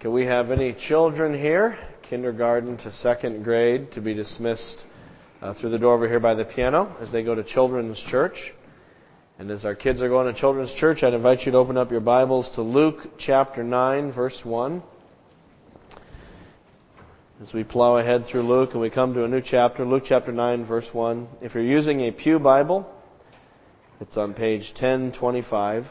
Can we have any children here, kindergarten to second grade, to be dismissed uh, through the door over here by the piano as they go to children's church? And as our kids are going to children's church, I'd invite you to open up your Bibles to Luke chapter 9, verse 1. As we plow ahead through Luke and we come to a new chapter, Luke chapter 9, verse 1. If you're using a Pew Bible, it's on page 1025.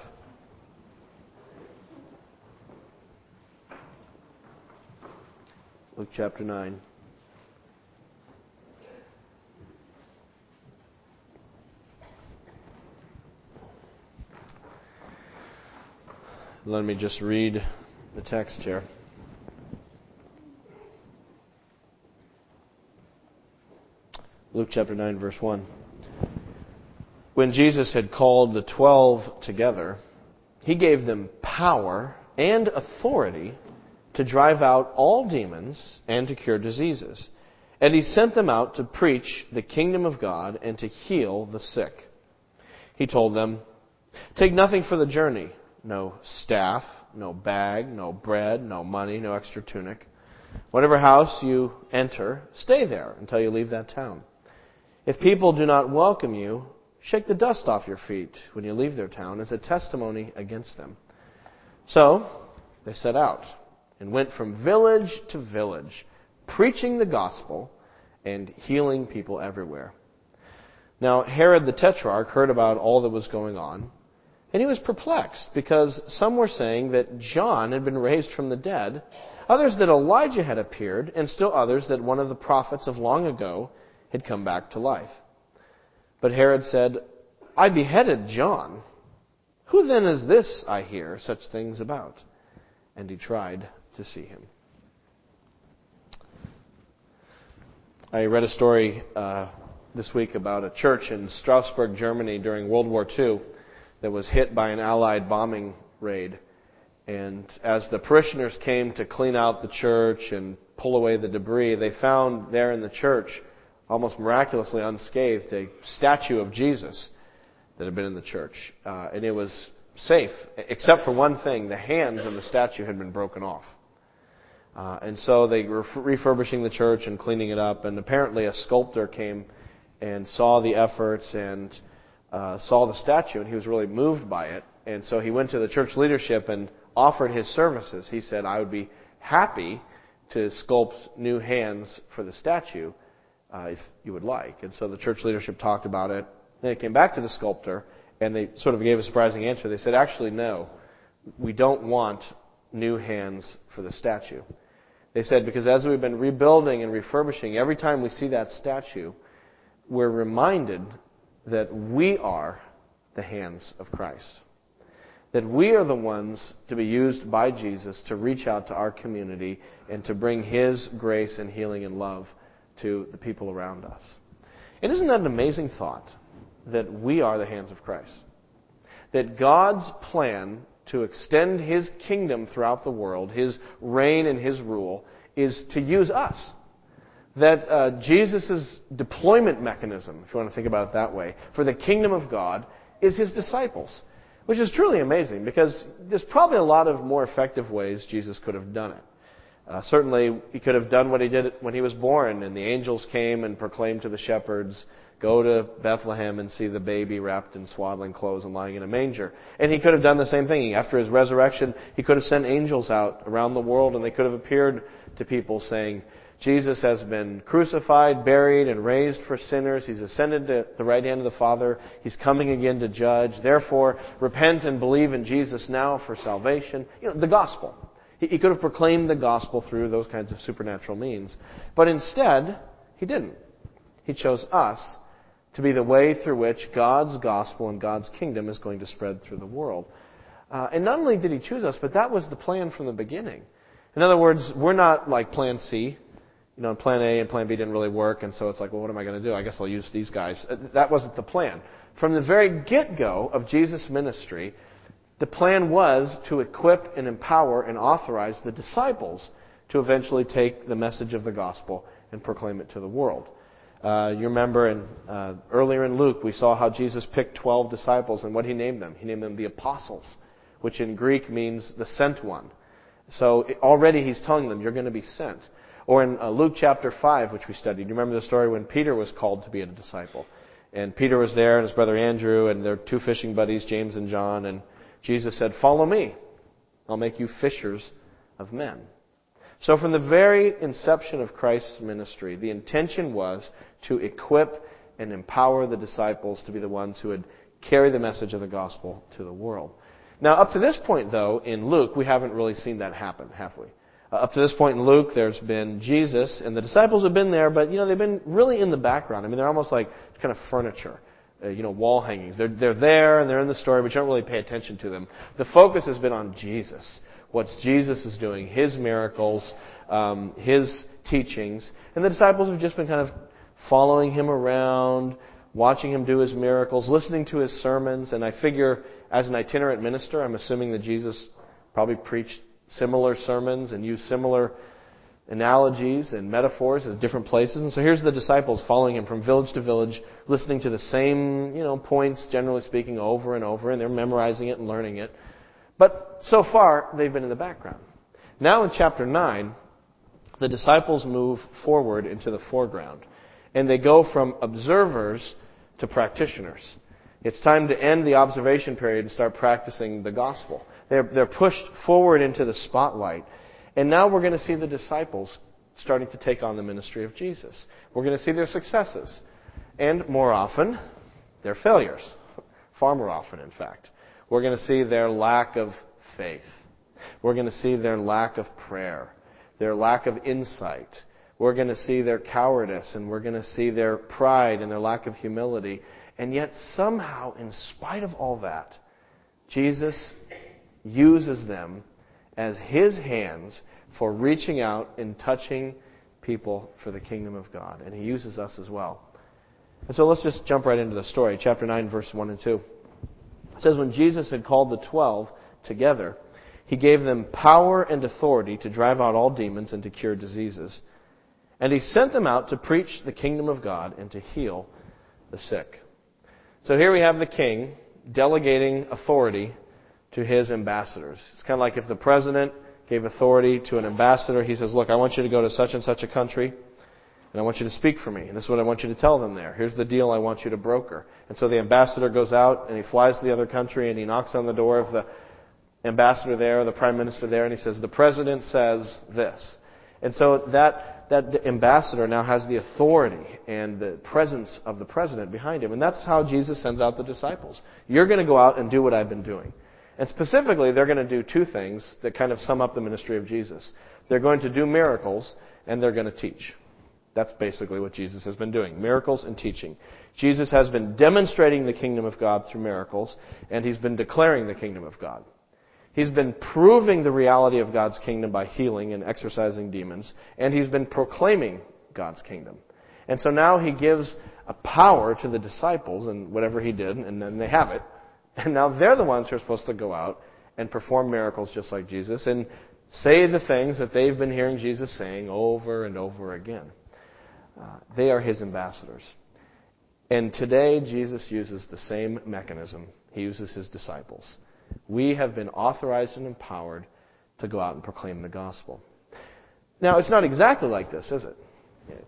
Luke chapter 9. Let me just read the text here. Luke chapter 9, verse 1. When Jesus had called the twelve together, he gave them power and authority to drive out all demons and to cure diseases. And he sent them out to preach the kingdom of God and to heal the sick. He told them, Take nothing for the journey no staff, no bag, no bread, no money, no extra tunic. Whatever house you enter, stay there until you leave that town. If people do not welcome you, shake the dust off your feet when you leave their town as a testimony against them. So they set out and went from village to village, preaching the gospel and healing people everywhere. Now, Herod the Tetrarch heard about all that was going on, and he was perplexed because some were saying that John had been raised from the dead, others that Elijah had appeared, and still others that one of the prophets of long ago had come back to life. But Herod said, I beheaded John. Who then is this I hear such things about? And he tried to see him. I read a story uh, this week about a church in Strasbourg, Germany during World War II that was hit by an Allied bombing raid. And as the parishioners came to clean out the church and pull away the debris, they found there in the church almost miraculously unscathed, a statue of Jesus that had been in the church. Uh, and it was safe, except for one thing the hands of the statue had been broken off. Uh, and so they were refurbishing the church and cleaning it up, and apparently a sculptor came and saw the efforts and uh, saw the statue, and he was really moved by it. And so he went to the church leadership and offered his services. He said, I would be happy to sculpt new hands for the statue uh, if you would like. And so the church leadership talked about it. Then it came back to the sculptor, and they sort of gave a surprising answer. They said, actually, no, we don't want new hands for the statue. They said, because as we've been rebuilding and refurbishing, every time we see that statue, we're reminded that we are the hands of Christ. That we are the ones to be used by Jesus to reach out to our community and to bring His grace and healing and love to the people around us. And isn't that an amazing thought? That we are the hands of Christ. That God's plan to extend His kingdom throughout the world, His reign and His rule, is to use us. That uh, Jesus' deployment mechanism, if you want to think about it that way, for the kingdom of God is His disciples. Which is truly amazing because there's probably a lot of more effective ways Jesus could have done it. Uh, certainly, he could have done what he did when he was born, and the angels came and proclaimed to the shepherds, Go to Bethlehem and see the baby wrapped in swaddling clothes and lying in a manger. And he could have done the same thing. After his resurrection, he could have sent angels out around the world, and they could have appeared to people saying, Jesus has been crucified, buried, and raised for sinners. He's ascended to the right hand of the Father. He's coming again to judge. Therefore, repent and believe in Jesus now for salvation. You know, the gospel. He could have proclaimed the gospel through those kinds of supernatural means. But instead, he didn't. He chose us to be the way through which God's gospel and God's kingdom is going to spread through the world. Uh, and not only did he choose us, but that was the plan from the beginning. In other words, we're not like plan C. You know, plan A and plan B didn't really work, and so it's like, well, what am I going to do? I guess I'll use these guys. Uh, that wasn't the plan. From the very get-go of Jesus' ministry, the plan was to equip and empower and authorize the disciples to eventually take the message of the gospel and proclaim it to the world. Uh, you remember in, uh, earlier in Luke, we saw how Jesus picked 12 disciples and what he named them. He named them the apostles, which in Greek means the sent one. So already he's telling them, you're going to be sent. Or in uh, Luke chapter 5, which we studied, you remember the story when Peter was called to be a disciple. And Peter was there and his brother Andrew and their two fishing buddies, James and John, and Jesus said, follow me. I'll make you fishers of men. So from the very inception of Christ's ministry, the intention was to equip and empower the disciples to be the ones who would carry the message of the gospel to the world. Now, up to this point, though, in Luke, we haven't really seen that happen, have we? Uh, up to this point in Luke, there's been Jesus, and the disciples have been there, but, you know, they've been really in the background. I mean, they're almost like kind of furniture. Uh, you know, wall hangings. They're, they're there and they're in the story, but you don't really pay attention to them. The focus has been on Jesus. What Jesus is doing, His miracles, um, His teachings. And the disciples have just been kind of following Him around, watching Him do His miracles, listening to His sermons. And I figure, as an itinerant minister, I'm assuming that Jesus probably preached similar sermons and used similar analogies and metaphors at different places. And so here's the disciples following him from village to village, listening to the same, you know, points, generally speaking, over and over, and they're memorizing it and learning it. But so far, they've been in the background. Now in chapter 9, the disciples move forward into the foreground. And they go from observers to practitioners. It's time to end the observation period and start practicing the gospel. They're, they're pushed forward into the spotlight. And now we're going to see the disciples starting to take on the ministry of Jesus. We're going to see their successes. And more often, their failures. Far more often, in fact. We're going to see their lack of faith. We're going to see their lack of prayer, their lack of insight. We're going to see their cowardice, and we're going to see their pride and their lack of humility. And yet, somehow, in spite of all that, Jesus uses them as his hands for reaching out and touching people for the kingdom of God. And he uses us as well. And so let's just jump right into the story. Chapter 9, verse 1 and 2. It says, When Jesus had called the twelve together, he gave them power and authority to drive out all demons and to cure diseases. And he sent them out to preach the kingdom of God and to heal the sick. So here we have the king delegating authority to his ambassadors. It's kind of like if the president gave authority to an ambassador, he says, Look, I want you to go to such and such a country, and I want you to speak for me. And this is what I want you to tell them there. Here's the deal I want you to broker. And so the ambassador goes out and he flies to the other country and he knocks on the door of the ambassador there, the prime minister there, and he says, The president says this. And so that, that ambassador now has the authority and the presence of the president behind him. And that's how Jesus sends out the disciples. You're going to go out and do what I've been doing. And specifically, they're going to do two things that kind of sum up the ministry of Jesus. They're going to do miracles, and they're going to teach. That's basically what Jesus has been doing miracles and teaching. Jesus has been demonstrating the kingdom of God through miracles, and he's been declaring the kingdom of God. He's been proving the reality of God's kingdom by healing and exorcising demons, and he's been proclaiming God's kingdom. And so now he gives a power to the disciples, and whatever he did, and then they have it. And now they're the ones who are supposed to go out and perform miracles just like Jesus and say the things that they've been hearing Jesus saying over and over again. Uh, they are his ambassadors. And today, Jesus uses the same mechanism. He uses his disciples. We have been authorized and empowered to go out and proclaim the gospel. Now, it's not exactly like this, is it?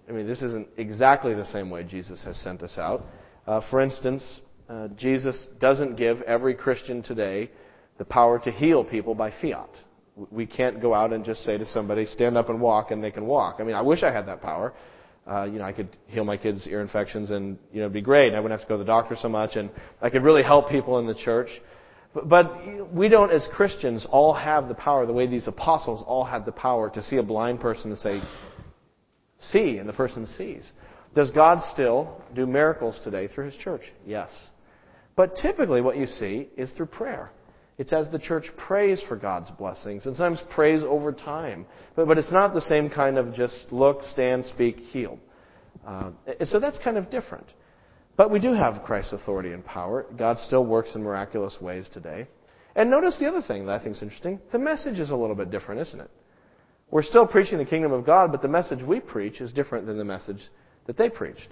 I mean, this isn't exactly the same way Jesus has sent us out. Uh, for instance, uh, Jesus doesn't give every Christian today the power to heal people by fiat. We can't go out and just say to somebody, stand up and walk, and they can walk. I mean, I wish I had that power. Uh, you know, I could heal my kids' ear infections and, you know, it'd be great. I wouldn't have to go to the doctor so much and I could really help people in the church. But, but we don't, as Christians, all have the power the way these apostles all had the power to see a blind person and say, see, and the person sees. Does God still do miracles today through His church? Yes. But typically what you see is through prayer. It's as the church prays for God's blessings and sometimes prays over time. But, but it's not the same kind of just look, stand, speak, heal. Uh, so that's kind of different. But we do have Christ's authority and power. God still works in miraculous ways today. And notice the other thing that I think is interesting. The message is a little bit different, isn't it? We're still preaching the kingdom of God, but the message we preach is different than the message that they preached.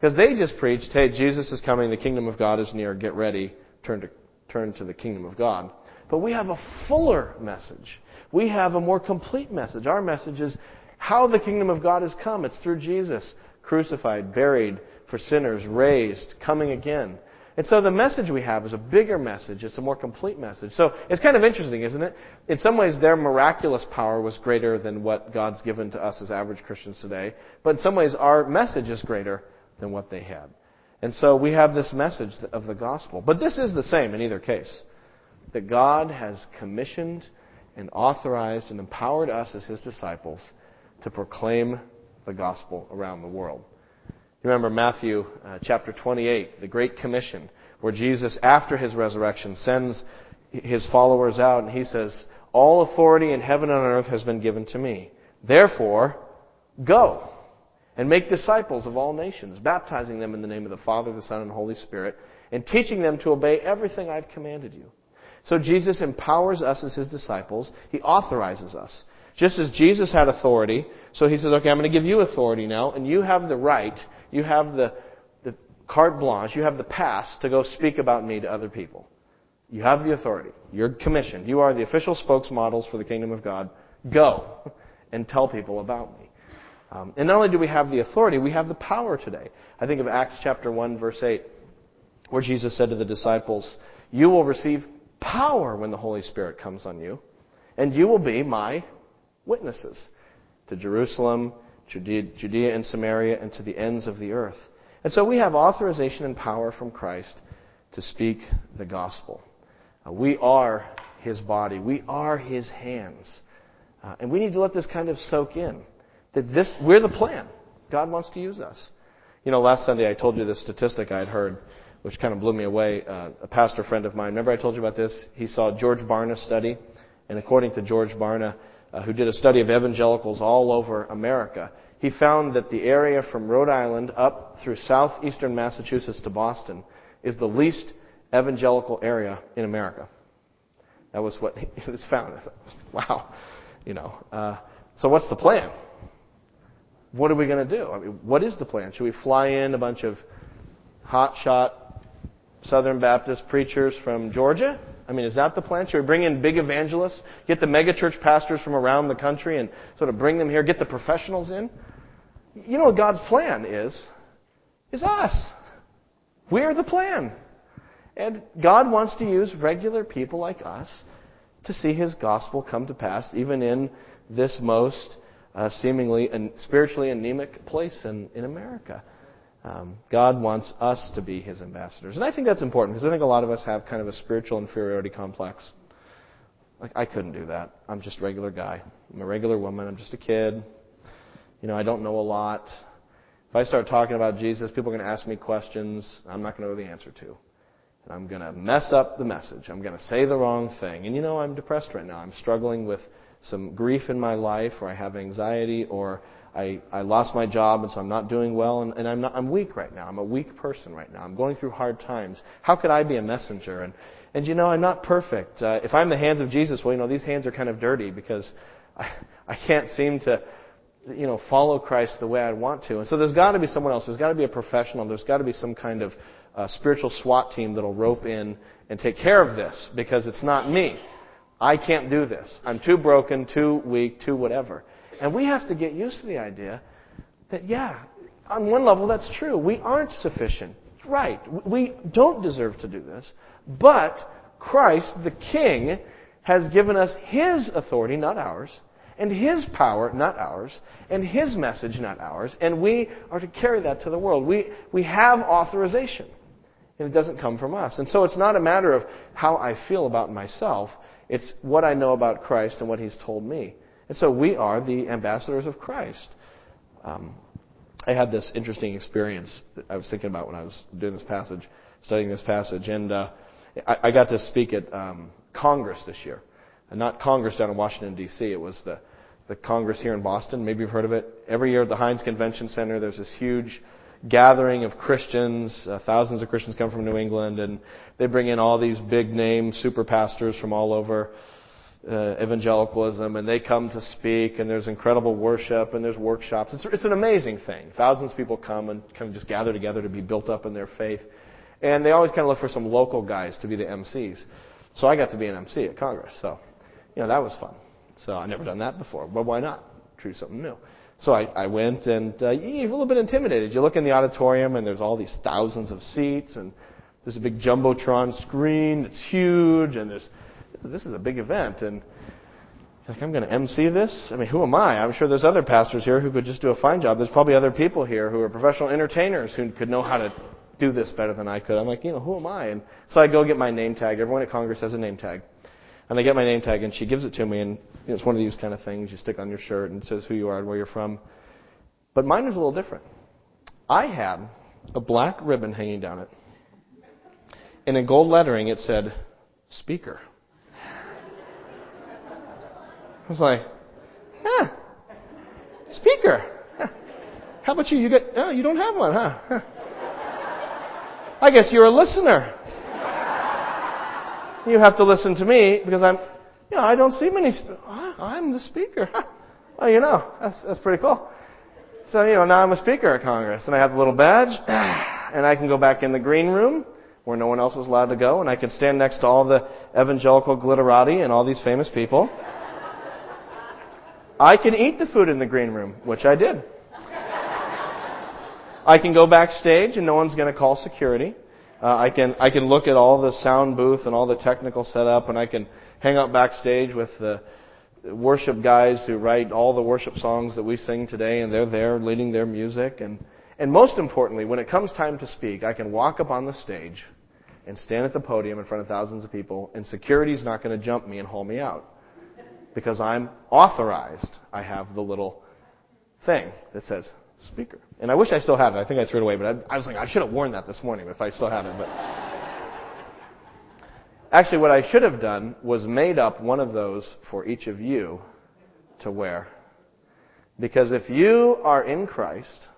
Because they just preached, hey, Jesus is coming, the kingdom of God is near, get ready, turn to, turn to the kingdom of God. But we have a fuller message. We have a more complete message. Our message is how the kingdom of God has come. It's through Jesus, crucified, buried for sinners, raised, coming again. And so the message we have is a bigger message. It's a more complete message. So it's kind of interesting, isn't it? In some ways, their miraculous power was greater than what God's given to us as average Christians today. But in some ways, our message is greater than what they had. And so we have this message of the gospel. But this is the same in either case. That God has commissioned and authorized and empowered us as His disciples to proclaim the gospel around the world. You remember Matthew uh, chapter 28, the Great Commission, where Jesus, after His resurrection, sends His followers out and He says, All authority in heaven and on earth has been given to me. Therefore, go and make disciples of all nations, baptizing them in the name of the Father, the Son, and the Holy Spirit, and teaching them to obey everything I've commanded you. So Jesus empowers us as his disciples. He authorizes us. Just as Jesus had authority, so he says, okay, I'm going to give you authority now, and you have the right, you have the, the carte blanche, you have the pass to go speak about me to other people. You have the authority. You're commissioned. You are the official spokesmodels for the kingdom of God. Go and tell people about me. Um, and not only do we have the authority, we have the power today. I think of Acts chapter 1, verse 8, where Jesus said to the disciples, You will receive power when the Holy Spirit comes on you, and you will be my witnesses to Jerusalem, Judea, Judea and Samaria, and to the ends of the earth. And so we have authorization and power from Christ to speak the gospel. Uh, we are his body. We are his hands. Uh, and we need to let this kind of soak in. That this, we're the plan. God wants to use us. You know, last Sunday I told you this statistic I had heard, which kind of blew me away. Uh, a pastor friend of mine, remember I told you about this? He saw George Barna's study, and according to George Barna, uh, who did a study of evangelicals all over America, he found that the area from Rhode Island up through southeastern Massachusetts to Boston is the least evangelical area in America. That was what he was found. Wow, you know. Uh, so what's the plan? What are we going to do? I mean, what is the plan? Should we fly in a bunch of hotshot Southern Baptist preachers from Georgia? I mean, is that the plan? Should we bring in big evangelists, get the megachurch pastors from around the country and sort of bring them here, get the professionals in? You know what God's plan is? Is us. We're the plan. And God wants to use regular people like us to see His gospel come to pass, even in this most uh, seemingly an, spiritually anemic place in, in America. Um, God wants us to be His ambassadors. And I think that's important because I think a lot of us have kind of a spiritual inferiority complex. Like, I couldn't do that. I'm just a regular guy. I'm a regular woman. I'm just a kid. You know, I don't know a lot. If I start talking about Jesus, people are going to ask me questions I'm not going to know the answer to. And I'm going to mess up the message. I'm going to say the wrong thing. And you know, I'm depressed right now. I'm struggling with some grief in my life, or I have anxiety, or I, I lost my job and so I'm not doing well, and, and I'm, not, I'm weak right now. I'm a weak person right now. I'm going through hard times. How could I be a messenger? And, and you know, I'm not perfect. Uh, if I'm the hands of Jesus, well, you know, these hands are kind of dirty because I, I can't seem to, you know, follow Christ the way I want to. And so there's got to be someone else. There's got to be a professional. There's got to be some kind of uh, spiritual SWAT team that'll rope in and take care of this because it's not me. I can't do this. I'm too broken, too weak, too whatever. And we have to get used to the idea that, yeah, on one level that's true. We aren't sufficient. Right. We don't deserve to do this. But Christ, the King, has given us His authority, not ours, and His power, not ours, and His message, not ours, and we are to carry that to the world. We, we have authorization, and it doesn't come from us. And so it's not a matter of how I feel about myself. It's what I know about Christ and what He's told me. And so we are the ambassadors of Christ. Um, I had this interesting experience I was thinking about when I was doing this passage, studying this passage, and uh, I, I got to speak at um, Congress this year. And not Congress down in Washington, D.C., it was the, the Congress here in Boston. Maybe you've heard of it. Every year at the Hynes Convention Center, there's this huge gathering of Christians. Uh, thousands of Christians come from New England, and they bring in all these big name super pastors from all over uh, evangelicalism, and they come to speak, and there's incredible worship, and there's workshops. It's, it's an amazing thing. Thousands of people come and kind of just gather together to be built up in their faith. And they always kind of look for some local guys to be the MCs. So I got to be an MC at Congress. So, you know, that was fun. So I never done that before, but why not? Try something new. So I, I went and uh, you're a little bit intimidated. You look in the auditorium and there's all these thousands of seats and there's a big jumbotron screen. It's huge and there's this is a big event and like I'm going to MC this. I mean, who am I? I'm sure there's other pastors here who could just do a fine job. There's probably other people here who are professional entertainers who could know how to do this better than I could. I'm like, you know, who am I? And so I go get my name tag. Everyone at Congress has a name tag. And I get my name tag and she gives it to me and you know, it's one of these kind of things you stick on your shirt and it says who you are and where you're from. But mine was a little different. I had a black ribbon hanging down it. And in gold lettering it said, speaker. I was like, huh, speaker. How about you? You get, oh, you don't have one, huh? I guess you're a listener. You have to listen to me because I'm, you know, I don't see many. Sp- I'm the speaker. well, you know, that's that's pretty cool. So you know, now I'm a speaker at Congress, and I have a little badge, and I can go back in the green room where no one else is allowed to go, and I can stand next to all the evangelical glitterati and all these famous people. I can eat the food in the green room, which I did. I can go backstage and no one's going to call security. Uh, I can I can look at all the sound booth and all the technical setup, and I can hang out backstage with the worship guys who write all the worship songs that we sing today, and they're there leading their music. And and most importantly, when it comes time to speak, I can walk up on the stage and stand at the podium in front of thousands of people, and security's not going to jump me and haul me out because I'm authorized. I have the little thing that says speaker. And I wish I still had it. I think I threw it away, but I, I was like, I should have worn that this morning if I still had it. But actually, what I should have done was made up one of those for each of you to wear. Because if you are in Christ,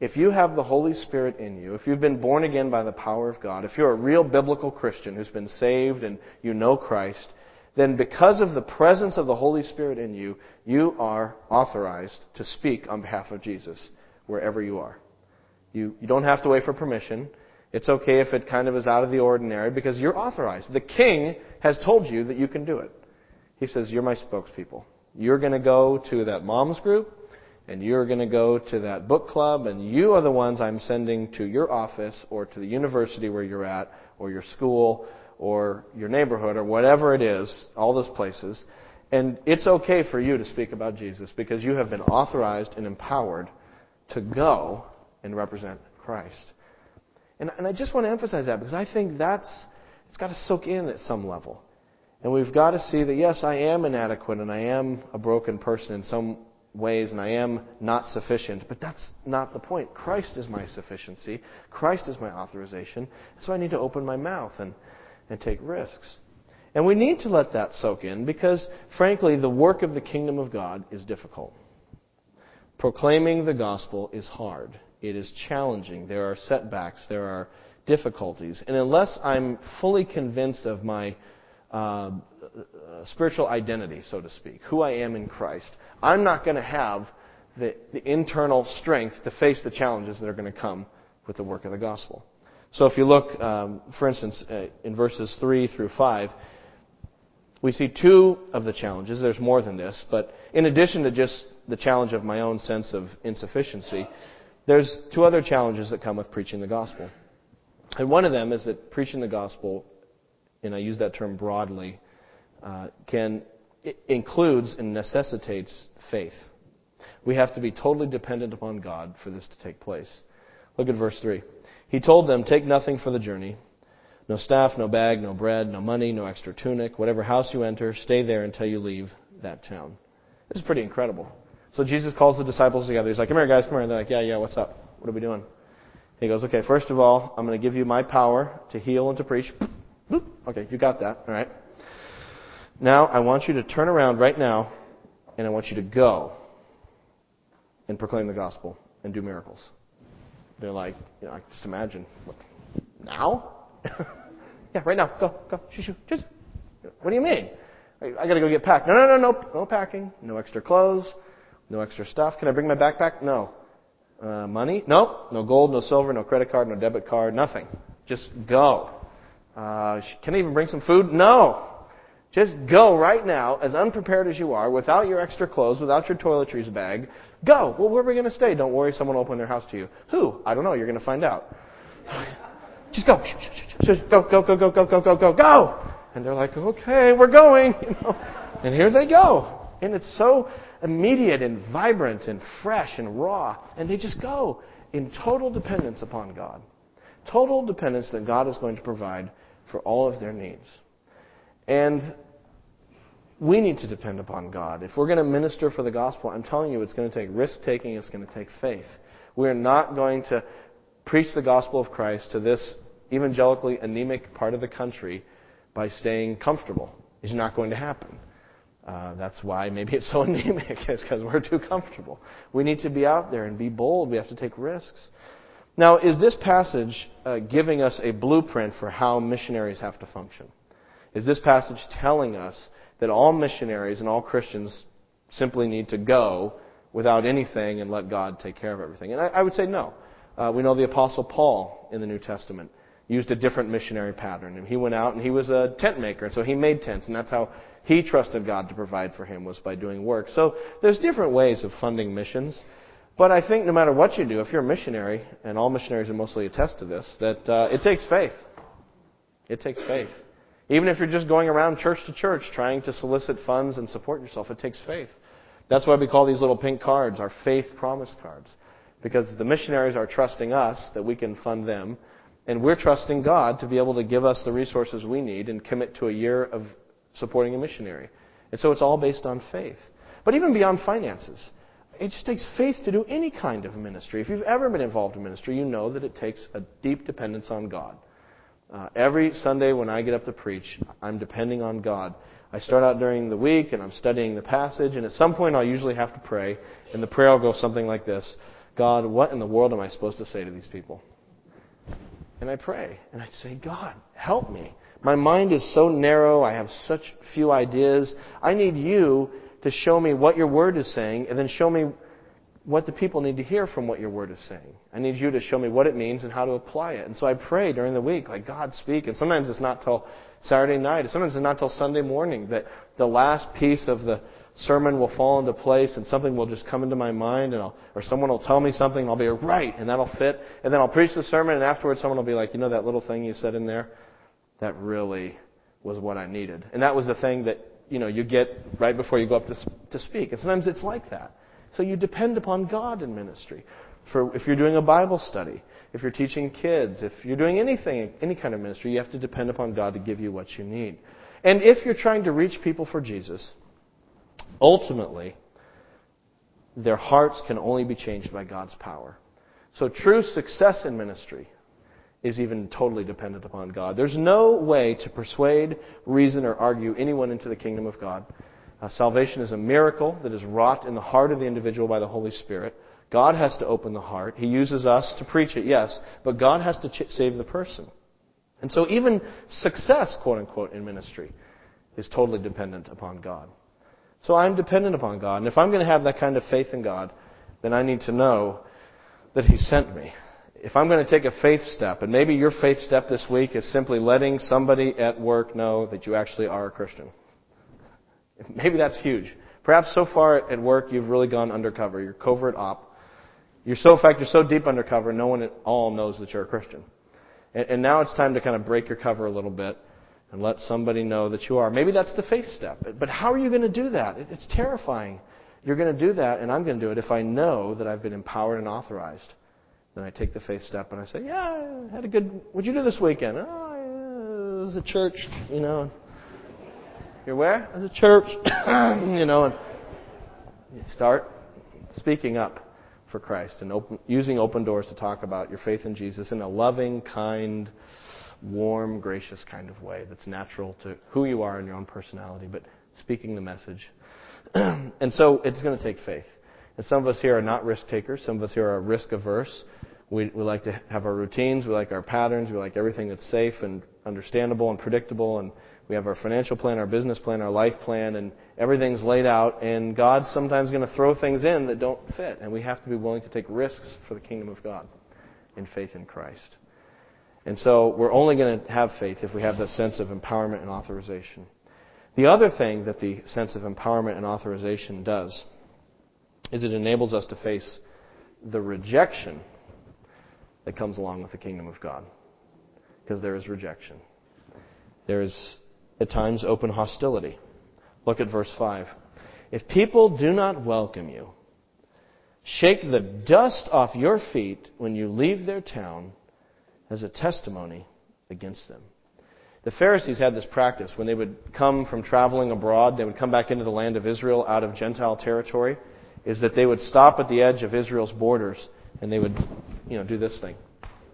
if you have the Holy Spirit in you, if you've been born again by the power of God, if you're a real biblical Christian who's been saved and you know Christ, then because of the presence of the Holy Spirit in you, you are authorized to speak on behalf of Jesus wherever you are. You, you don't have to wait for permission. It's okay if it kind of is out of the ordinary because you're authorized. The king has told you that you can do it. He says, You're my spokespeople. You're going to go to that mom's group and you're going to go to that book club and you are the ones I'm sending to your office or to the university where you're at or your school or your neighborhood or whatever it is, all those places. And it's okay for you to speak about Jesus because you have been authorized and empowered to go and represent Christ. And, and I just want to emphasize that because I think that's, it's got to soak in at some level. And we've got to see that yes, I am inadequate and I am a broken person in some ways and I am not sufficient, but that's not the point. Christ is my sufficiency. Christ is my authorization. So I need to open my mouth and and take risks. And we need to let that soak in because, frankly, the work of the kingdom of God is difficult. Proclaiming the gospel is hard. It is challenging. There are setbacks. There are difficulties. And unless I'm fully convinced of my uh, spiritual identity, so to speak, who I am in Christ, I'm not going to have the, the internal strength to face the challenges that are going to come with the work of the gospel. So if you look, um, for instance, uh, in verses 3 through 5, we see two of the challenges. There's more than this, but in addition to just the challenge of my own sense of insufficiency, there's two other challenges that come with preaching the gospel. And one of them is that preaching the gospel, and I use that term broadly, uh, can includes and necessitates faith. We have to be totally dependent upon God for this to take place. Look at verse 3. He told them, Take nothing for the journey no staff, no bag, no bread, no money, no extra tunic. Whatever house you enter, stay there until you leave that town. This is pretty incredible. So Jesus calls the disciples together. He's like, Come here, guys, come here. And they're like, Yeah, yeah, what's up? What are we doing? He goes, Okay, first of all, I'm going to give you my power to heal and to preach. Okay, you got that. All right. Now, I want you to turn around right now, and I want you to go and proclaim the gospel and do miracles. They're like, you know, I just imagine, what, now? yeah, right now. Go, go, shoo, shoo. Just, what do you mean? I, I got to go get packed. No, no, no, no, no packing. No extra clothes. No extra stuff. Can I bring my backpack? No. Uh, money? No. No gold, no silver, no credit card, no debit card, nothing. Just go. Uh, can I even bring some food? No. Just go right now, as unprepared as you are, without your extra clothes, without your toiletries bag. Go. Well, where are we going to stay? Don't worry, someone will open their house to you. Who? I don't know. You're going to find out. Just go. Go, go, go, go, go, go, go, go, go. And they're like, okay, we're going. You know? And here they go. And it's so immediate and vibrant and fresh and raw. And they just go in total dependence upon God. Total dependence that God is going to provide for all of their needs. And we need to depend upon God. If we're going to minister for the gospel, I'm telling you, it's going to take risk taking, it's going to take faith. We're not going to preach the gospel of Christ to this evangelically anemic part of the country by staying comfortable. It's not going to happen. Uh, that's why maybe it's so anemic, is because we're too comfortable. We need to be out there and be bold. We have to take risks. Now, is this passage uh, giving us a blueprint for how missionaries have to function? Is this passage telling us that all missionaries and all Christians simply need to go without anything and let God take care of everything? And I, I would say no. Uh, we know the Apostle Paul in the New Testament used a different missionary pattern. And he went out and he was a tent maker, and so he made tents, and that's how he trusted God to provide for him was by doing work. So there's different ways of funding missions. But I think no matter what you do, if you're a missionary, and all missionaries are mostly attest to this, that uh, it takes faith. It takes faith. Even if you're just going around church to church trying to solicit funds and support yourself, it takes faith. That's why we call these little pink cards our faith promise cards. Because the missionaries are trusting us that we can fund them, and we're trusting God to be able to give us the resources we need and commit to a year of supporting a missionary. And so it's all based on faith. But even beyond finances, it just takes faith to do any kind of ministry. If you've ever been involved in ministry, you know that it takes a deep dependence on God. Uh, every Sunday when I get up to preach, I'm depending on God. I start out during the week and I'm studying the passage, and at some point I'll usually have to pray, and the prayer will go something like this God, what in the world am I supposed to say to these people? And I pray, and I say, God, help me. My mind is so narrow, I have such few ideas. I need you to show me what your word is saying, and then show me what the people need to hear from what your word is saying. I need you to show me what it means and how to apply it. And so I pray during the week, like God speak. And sometimes it's not till Saturday night. Sometimes it's not till Sunday morning that the last piece of the sermon will fall into place and something will just come into my mind and I'll, or someone will tell me something and I'll be right and that'll fit. And then I'll preach the sermon and afterwards someone will be like, you know that little thing you said in there? That really was what I needed. And that was the thing that, you know, you get right before you go up to, to speak. And sometimes it's like that. So you depend upon God in ministry. For if you're doing a Bible study, if you're teaching kids, if you're doing anything, any kind of ministry, you have to depend upon God to give you what you need. And if you're trying to reach people for Jesus, ultimately, their hearts can only be changed by God's power. So true success in ministry is even totally dependent upon God. There's no way to persuade, reason, or argue anyone into the kingdom of God uh, salvation is a miracle that is wrought in the heart of the individual by the Holy Spirit. God has to open the heart. He uses us to preach it, yes, but God has to ch- save the person. And so even success, quote unquote, in ministry is totally dependent upon God. So I'm dependent upon God. And if I'm going to have that kind of faith in God, then I need to know that He sent me. If I'm going to take a faith step, and maybe your faith step this week is simply letting somebody at work know that you actually are a Christian. Maybe that's huge. Perhaps so far at work you've really gone undercover. You're covert op. You're so, in fact, you're so deep undercover, no one at all knows that you're a Christian. And, and now it's time to kind of break your cover a little bit and let somebody know that you are. Maybe that's the faith step. But how are you going to do that? It's terrifying. You're going to do that, and I'm going to do it if I know that I've been empowered and authorized. Then I take the faith step and I say, "Yeah, I had a good. What'd you do this weekend? Oh, yeah, it was a church, you know. You're where? As a church. you know, and you start speaking up for Christ and open, using open doors to talk about your faith in Jesus in a loving, kind, warm, gracious kind of way that's natural to who you are and your own personality, but speaking the message. and so it's going to take faith. And some of us here are not risk takers. Some of us here are risk averse. We, we like to have our routines. We like our patterns. We like everything that's safe and understandable and predictable and we have our financial plan, our business plan, our life plan, and everything's laid out. And God's sometimes going to throw things in that don't fit. And we have to be willing to take risks for the kingdom of God in faith in Christ. And so we're only going to have faith if we have that sense of empowerment and authorization. The other thing that the sense of empowerment and authorization does is it enables us to face the rejection that comes along with the kingdom of God. Because there is rejection. There is, at times, open hostility. Look at verse 5. If people do not welcome you, shake the dust off your feet when you leave their town as a testimony against them. The Pharisees had this practice when they would come from traveling abroad, they would come back into the land of Israel out of Gentile territory, is that they would stop at the edge of Israel's borders and they would, you know, do this thing.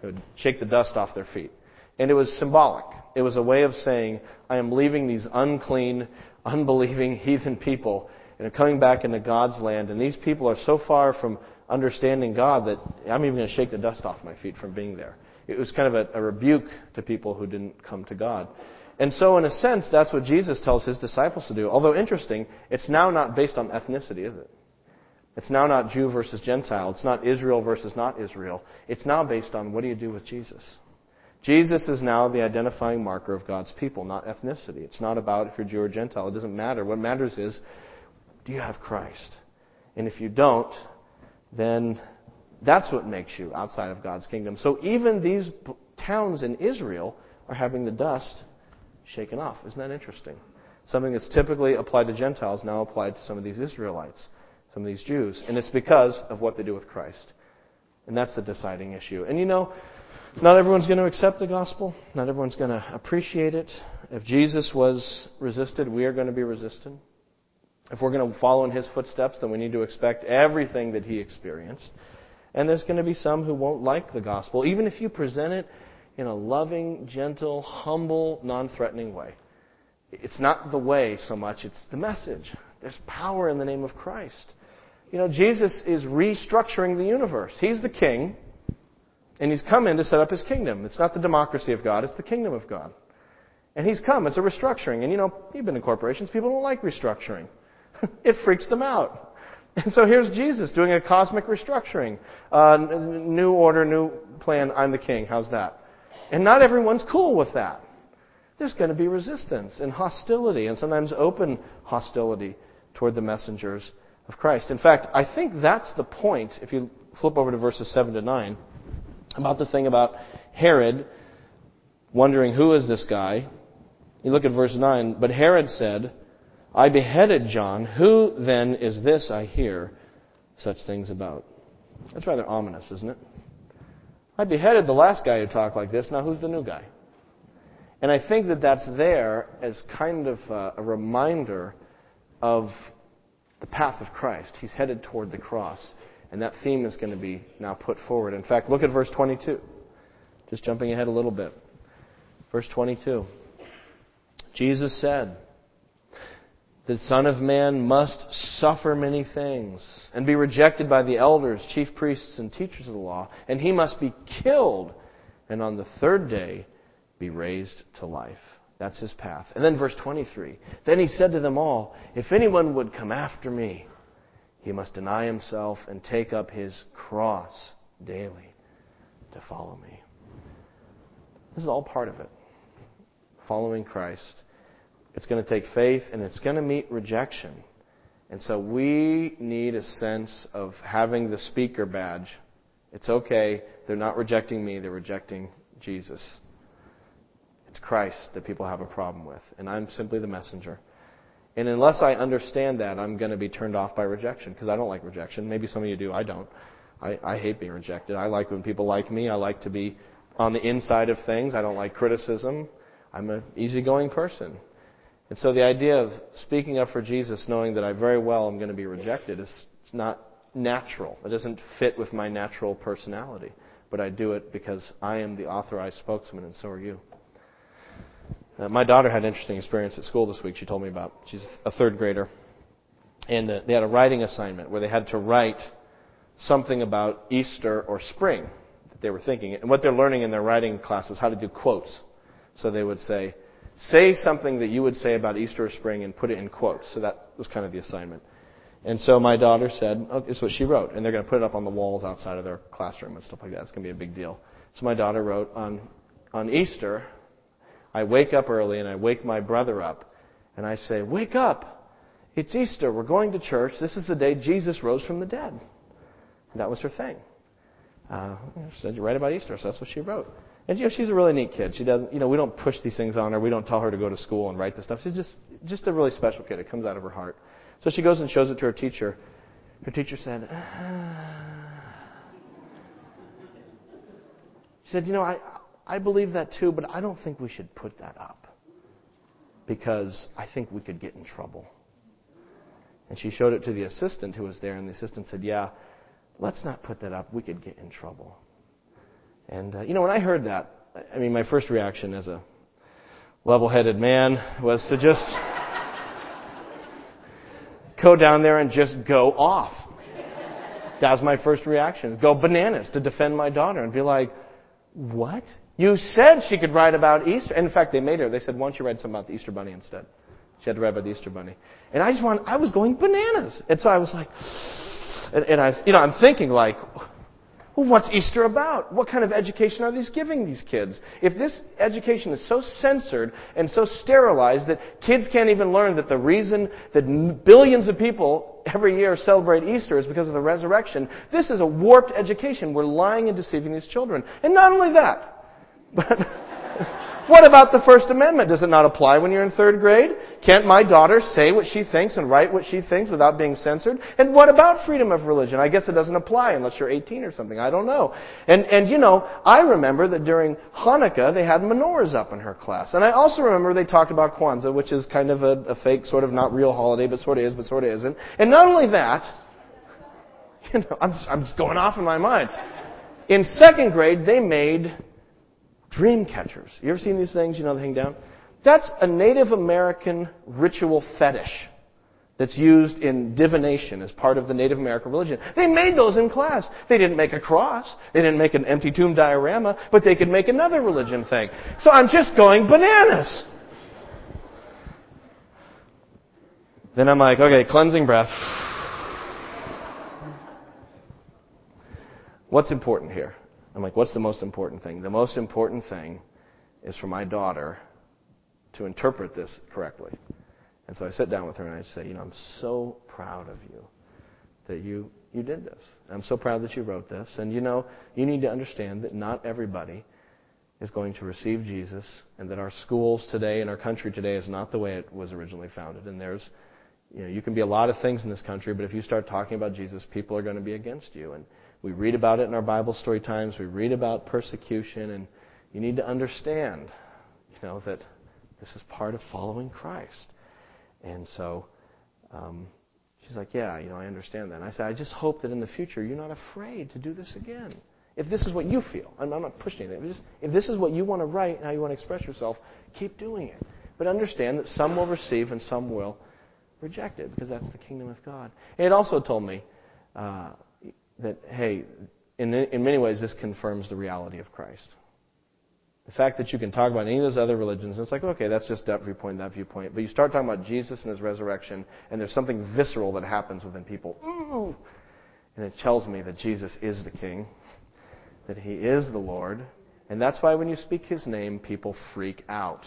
They would shake the dust off their feet. And it was symbolic. It was a way of saying, I am leaving these unclean, unbelieving, heathen people and coming back into God's land. And these people are so far from understanding God that I'm even going to shake the dust off my feet from being there. It was kind of a, a rebuke to people who didn't come to God. And so, in a sense, that's what Jesus tells his disciples to do. Although interesting, it's now not based on ethnicity, is it? It's now not Jew versus Gentile. It's not Israel versus not Israel. It's now based on what do you do with Jesus? Jesus is now the identifying marker of God's people, not ethnicity. It's not about if you're Jew or Gentile. It doesn't matter. What matters is, do you have Christ? And if you don't, then that's what makes you outside of God's kingdom. So even these towns in Israel are having the dust shaken off. Isn't that interesting? Something that's typically applied to Gentiles now applied to some of these Israelites, of these Jews. And it's because of what they do with Christ. And that's the deciding issue. And you know, not everyone's going to accept the gospel. Not everyone's going to appreciate it. If Jesus was resisted, we are going to be resisted. If we're going to follow in his footsteps, then we need to expect everything that he experienced. And there's going to be some who won't like the gospel, even if you present it in a loving, gentle, humble, non threatening way. It's not the way so much, it's the message. There's power in the name of Christ. You know, Jesus is restructuring the universe. He's the king, and he's come in to set up his kingdom. It's not the democracy of God, it's the kingdom of God. And he's come. It's a restructuring. And you know, you've been in corporations, people don't like restructuring. it freaks them out. And so here's Jesus doing a cosmic restructuring. Uh, new order, new plan, I'm the king. How's that? And not everyone's cool with that. There's going to be resistance and hostility, and sometimes open hostility toward the messengers of Christ. In fact, I think that's the point, if you flip over to verses 7 to 9, about the thing about Herod wondering who is this guy. You look at verse 9, but Herod said, I beheaded John. Who then is this I hear such things about? That's rather ominous, isn't it? I beheaded the last guy who talked like this. Now who's the new guy? And I think that that's there as kind of a, a reminder of the path of Christ. He's headed toward the cross. And that theme is going to be now put forward. In fact, look at verse 22. Just jumping ahead a little bit. Verse 22. Jesus said, the Son of Man must suffer many things and be rejected by the elders, chief priests, and teachers of the law, and he must be killed and on the third day be raised to life. That's his path. And then verse 23. Then he said to them all, If anyone would come after me, he must deny himself and take up his cross daily to follow me. This is all part of it. Following Christ it's going to take faith and it's going to meet rejection. And so we need a sense of having the speaker badge. It's okay. They're not rejecting me, they're rejecting Jesus. It's Christ that people have a problem with. And I'm simply the messenger. And unless I understand that, I'm going to be turned off by rejection because I don't like rejection. Maybe some of you do. I don't. I, I hate being rejected. I like when people like me. I like to be on the inside of things. I don't like criticism. I'm an easygoing person. And so the idea of speaking up for Jesus, knowing that I very well am going to be rejected, is not natural. It doesn't fit with my natural personality. But I do it because I am the authorized spokesman, and so are you. Uh, my daughter had an interesting experience at school this week. She told me about. She's a third grader, and uh, they had a writing assignment where they had to write something about Easter or spring that they were thinking. And what they're learning in their writing class was how to do quotes. So they would say, say something that you would say about Easter or spring and put it in quotes. So that was kind of the assignment. And so my daughter said, oh, this is what she wrote. And they're going to put it up on the walls outside of their classroom and stuff like that. It's going to be a big deal. So my daughter wrote on on Easter, I wake up early and I wake my brother up and I say, Wake up! It's Easter. We're going to church. This is the day Jesus rose from the dead. And that was her thing. Uh, she said, You write about Easter, so that's what she wrote. And you know, she's a really neat kid. She doesn't, you know, we don't push these things on her. We don't tell her to go to school and write this stuff. She's just, just a really special kid. It comes out of her heart. So she goes and shows it to her teacher. Her teacher said, She said, You know, I, I believe that too, but I don't think we should put that up because I think we could get in trouble. And she showed it to the assistant who was there, and the assistant said, Yeah, let's not put that up. We could get in trouble. And, uh, you know, when I heard that, I mean, my first reaction as a level headed man was to just go down there and just go off. That was my first reaction. Go bananas to defend my daughter and be like, what? You said she could write about Easter. And in fact, they made her. They said, why don't you write something about the Easter Bunny instead? She had to write about the Easter Bunny. And I just want, I was going bananas. And so I was like, and, and I, you know, I'm thinking like, well, what's Easter about? What kind of education are these giving these kids? If this education is so censored and so sterilized that kids can't even learn that the reason that billions of people every year celebrate Easter is because of the resurrection, this is a warped education. We're lying and deceiving these children. And not only that, but what about the First Amendment? Does it not apply when you're in third grade? Can't my daughter say what she thinks and write what she thinks without being censored? And what about freedom of religion? I guess it doesn't apply unless you're 18 or something. I don't know. And, and you know, I remember that during Hanukkah they had menorahs up in her class. And I also remember they talked about Kwanzaa, which is kind of a, a fake, sort of not real holiday, but sort of is, but sort of isn't. And not only that, you know, I'm I'm just going off in my mind. In second grade, they made dream catchers. You ever seen these things? You know, they hang down. That's a Native American ritual fetish that's used in divination as part of the Native American religion. They made those in class. They didn't make a cross. They didn't make an empty tomb diorama, but they could make another religion thing. So I'm just going bananas. Then I'm like, okay, cleansing breath. What's important here? I'm like, what's the most important thing? The most important thing is for my daughter to interpret this correctly. And so I sit down with her and I say, you know, I'm so proud of you that you, you did this. I'm so proud that you wrote this. And you know, you need to understand that not everybody is going to receive Jesus and that our schools today and our country today is not the way it was originally founded. And there's, you know, you can be a lot of things in this country, but if you start talking about Jesus, people are going to be against you. And we read about it in our Bible story times. We read about persecution, and you need to understand, you know, that this is part of following Christ. And so um, she's like, Yeah, you know, I understand that. And I said, I just hope that in the future you're not afraid to do this again. If this is what you feel, I'm, I'm not pushing anything. Just, if this is what you want to write and how you want to express yourself, keep doing it. But understand that some will receive and some will reject it because that's the kingdom of God. And it also told me uh, that, hey, in, in many ways, this confirms the reality of Christ. The fact that you can talk about any of those other religions, it's like, okay, that's just that viewpoint, that viewpoint. But you start talking about Jesus and his resurrection, and there's something visceral that happens within people. Ooh! And it tells me that Jesus is the King, that he is the Lord, and that's why when you speak his name, people freak out.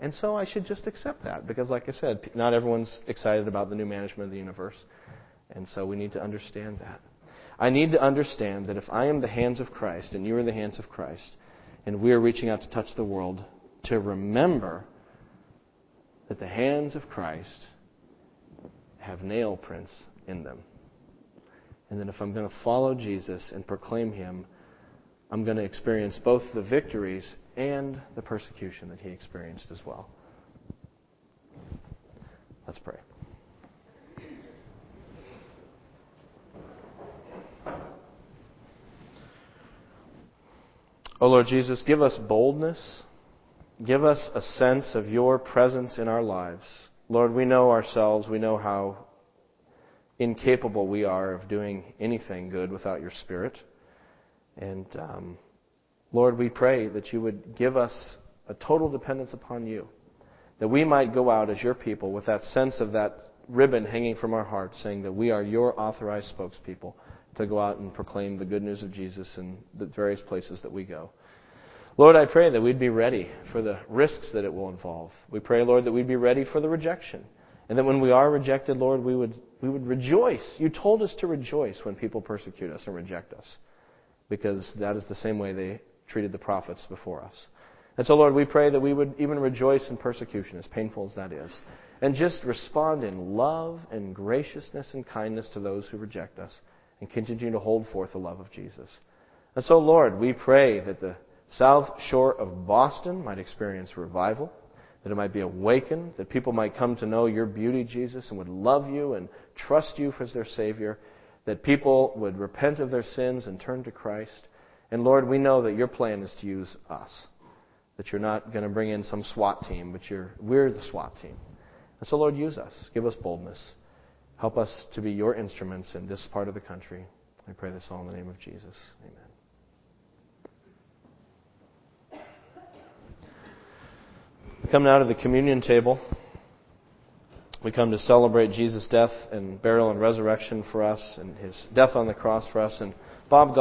And so I should just accept that, because like I said, not everyone's excited about the new management of the universe. And so we need to understand that. I need to understand that if I am the hands of Christ and you are the hands of Christ, and we are reaching out to touch the world, to remember that the hands of Christ have nail prints in them. And that if I'm going to follow Jesus and proclaim Him, I'm going to experience both the victories and the persecution that He experienced as well. Let's pray. Oh Lord Jesus, give us boldness. Give us a sense of your presence in our lives. Lord, we know ourselves. We know how incapable we are of doing anything good without your Spirit. And um, Lord, we pray that you would give us a total dependence upon you. That we might go out as your people with that sense of that ribbon hanging from our hearts, saying that we are your authorized spokespeople to go out and proclaim the good news of Jesus in the various places that we go. Lord, I pray that we'd be ready for the risks that it will involve. We pray, Lord, that we'd be ready for the rejection. And that when we are rejected, Lord, we would, we would rejoice. You told us to rejoice when people persecute us and reject us. Because that is the same way they treated the prophets before us. And so, Lord, we pray that we would even rejoice in persecution, as painful as that is, and just respond in love and graciousness and kindness to those who reject us, and continue to hold forth the love of Jesus. And so, Lord, we pray that the South Shore of Boston might experience revival, that it might be awakened, that people might come to know your beauty, Jesus, and would love you and trust you as their Savior, that people would repent of their sins and turn to Christ. And Lord, we know that your plan is to use us. That you're not going to bring in some SWAT team, but you're, we're the SWAT team. And so, Lord, use us. Give us boldness. Help us to be your instruments in this part of the country. I pray this all in the name of Jesus. Amen. We come now to the communion table. We come to celebrate Jesus' death and burial and resurrection for us and his death on the cross for us. And Bob